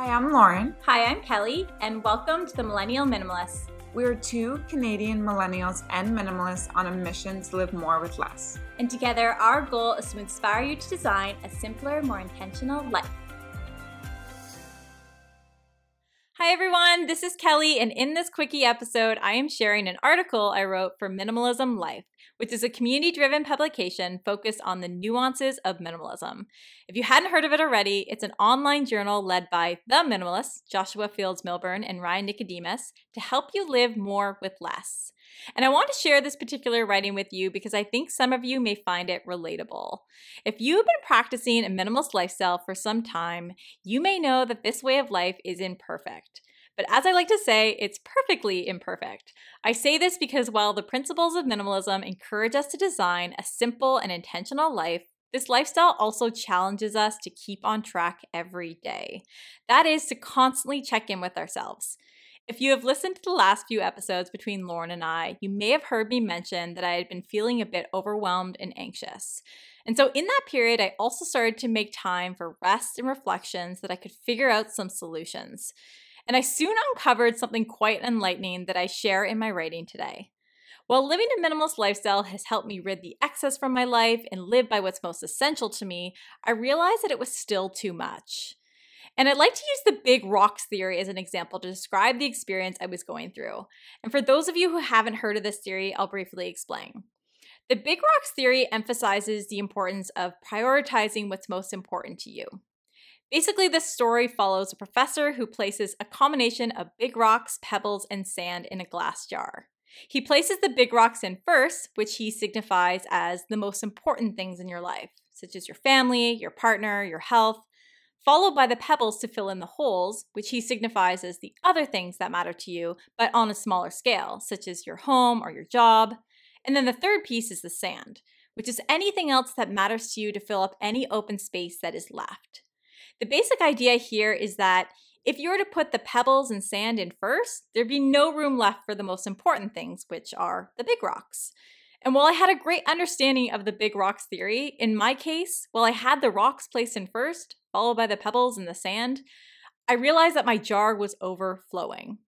Hi, I'm Lauren. Hi, I'm Kelly, and welcome to the Millennial Minimalists. We're two Canadian millennials and minimalists on a mission to live more with less. And together, our goal is to inspire you to design a simpler, more intentional life. Hi, everyone. This is Kelly, and in this quickie episode, I am sharing an article I wrote for Minimalism Life which is a community driven publication focused on the nuances of minimalism. If you hadn't heard of it already, it's an online journal led by the minimalists, Joshua Fields Millburn and Ryan Nicodemus, to help you live more with less. And I want to share this particular writing with you because I think some of you may find it relatable. If you've been practicing a minimalist lifestyle for some time, you may know that this way of life is imperfect. But as I like to say, it's perfectly imperfect. I say this because while the principles of minimalism encourage us to design a simple and intentional life, this lifestyle also challenges us to keep on track every day. That is, to constantly check in with ourselves. If you have listened to the last few episodes between Lauren and I, you may have heard me mention that I had been feeling a bit overwhelmed and anxious. And so, in that period, I also started to make time for rest and reflections that I could figure out some solutions and I soon uncovered something quite enlightening that I share in my writing today. While living a minimalist lifestyle has helped me rid the excess from my life and live by what's most essential to me, I realized that it was still too much. And I'd like to use the big rocks theory as an example to describe the experience I was going through. And for those of you who haven't heard of this theory, I'll briefly explain. The big rocks theory emphasizes the importance of prioritizing what's most important to you. Basically, this story follows a professor who places a combination of big rocks, pebbles, and sand in a glass jar. He places the big rocks in first, which he signifies as the most important things in your life, such as your family, your partner, your health, followed by the pebbles to fill in the holes, which he signifies as the other things that matter to you, but on a smaller scale, such as your home or your job. And then the third piece is the sand, which is anything else that matters to you to fill up any open space that is left. The basic idea here is that if you were to put the pebbles and sand in first, there'd be no room left for the most important things, which are the big rocks. And while I had a great understanding of the big rocks theory, in my case, while I had the rocks placed in first, followed by the pebbles and the sand, I realized that my jar was overflowing.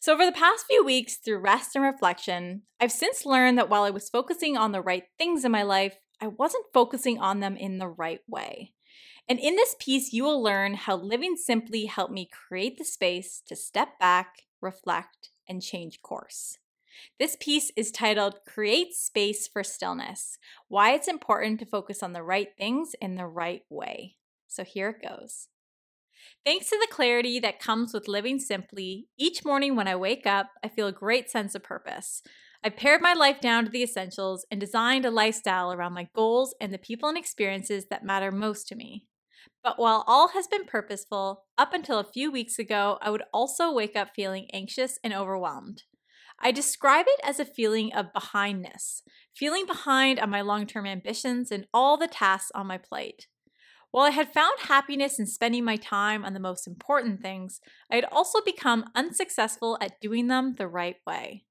So, over the past few weeks, through rest and reflection, I've since learned that while I was focusing on the right things in my life, I wasn't focusing on them in the right way. And in this piece, you will learn how living simply helped me create the space to step back, reflect, and change course. This piece is titled Create Space for Stillness Why It's Important to Focus on the Right Things in the Right Way. So here it goes. Thanks to the clarity that comes with living simply, each morning when I wake up, I feel a great sense of purpose. I've pared my life down to the essentials and designed a lifestyle around my goals and the people and experiences that matter most to me. But while all has been purposeful, up until a few weeks ago, I would also wake up feeling anxious and overwhelmed. I describe it as a feeling of behindness, feeling behind on my long term ambitions and all the tasks on my plate. While I had found happiness in spending my time on the most important things, I had also become unsuccessful at doing them the right way.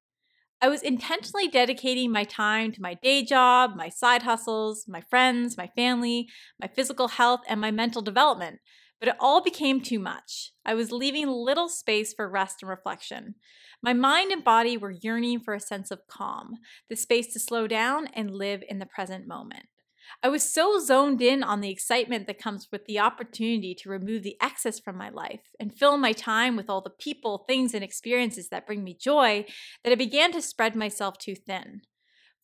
I was intentionally dedicating my time to my day job, my side hustles, my friends, my family, my physical health, and my mental development, but it all became too much. I was leaving little space for rest and reflection. My mind and body were yearning for a sense of calm, the space to slow down and live in the present moment. I was so zoned in on the excitement that comes with the opportunity to remove the excess from my life and fill my time with all the people, things, and experiences that bring me joy that I began to spread myself too thin.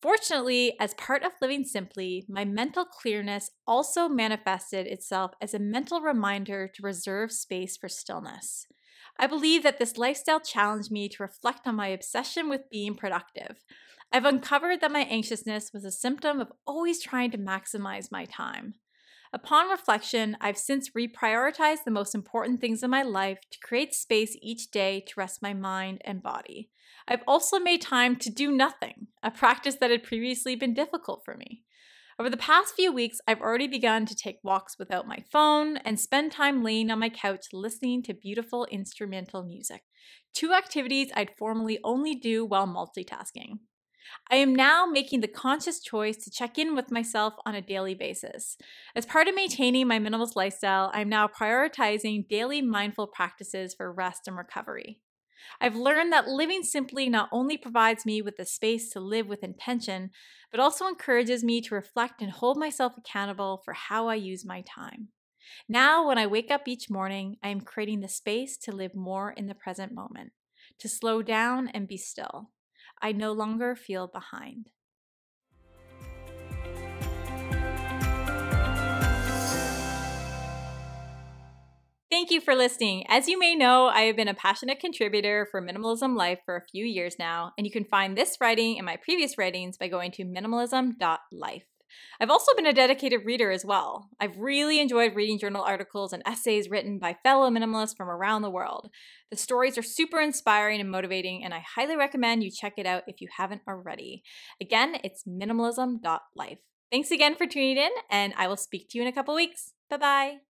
Fortunately, as part of living simply, my mental clearness also manifested itself as a mental reminder to reserve space for stillness. I believe that this lifestyle challenged me to reflect on my obsession with being productive. I've uncovered that my anxiousness was a symptom of always trying to maximize my time. Upon reflection, I've since reprioritized the most important things in my life to create space each day to rest my mind and body. I've also made time to do nothing, a practice that had previously been difficult for me. Over the past few weeks, I've already begun to take walks without my phone and spend time laying on my couch listening to beautiful instrumental music. Two activities I'd formerly only do while multitasking. I am now making the conscious choice to check in with myself on a daily basis. As part of maintaining my minimalist lifestyle, I'm now prioritizing daily mindful practices for rest and recovery. I've learned that living simply not only provides me with the space to live with intention, but also encourages me to reflect and hold myself accountable for how I use my time. Now, when I wake up each morning, I am creating the space to live more in the present moment, to slow down and be still. I no longer feel behind. Thank you for listening. As you may know, I have been a passionate contributor for Minimalism Life for a few years now, and you can find this writing and my previous writings by going to minimalism.life. I've also been a dedicated reader as well. I've really enjoyed reading journal articles and essays written by fellow minimalists from around the world. The stories are super inspiring and motivating, and I highly recommend you check it out if you haven't already. Again, it's minimalism.life. Thanks again for tuning in, and I will speak to you in a couple weeks. Bye bye.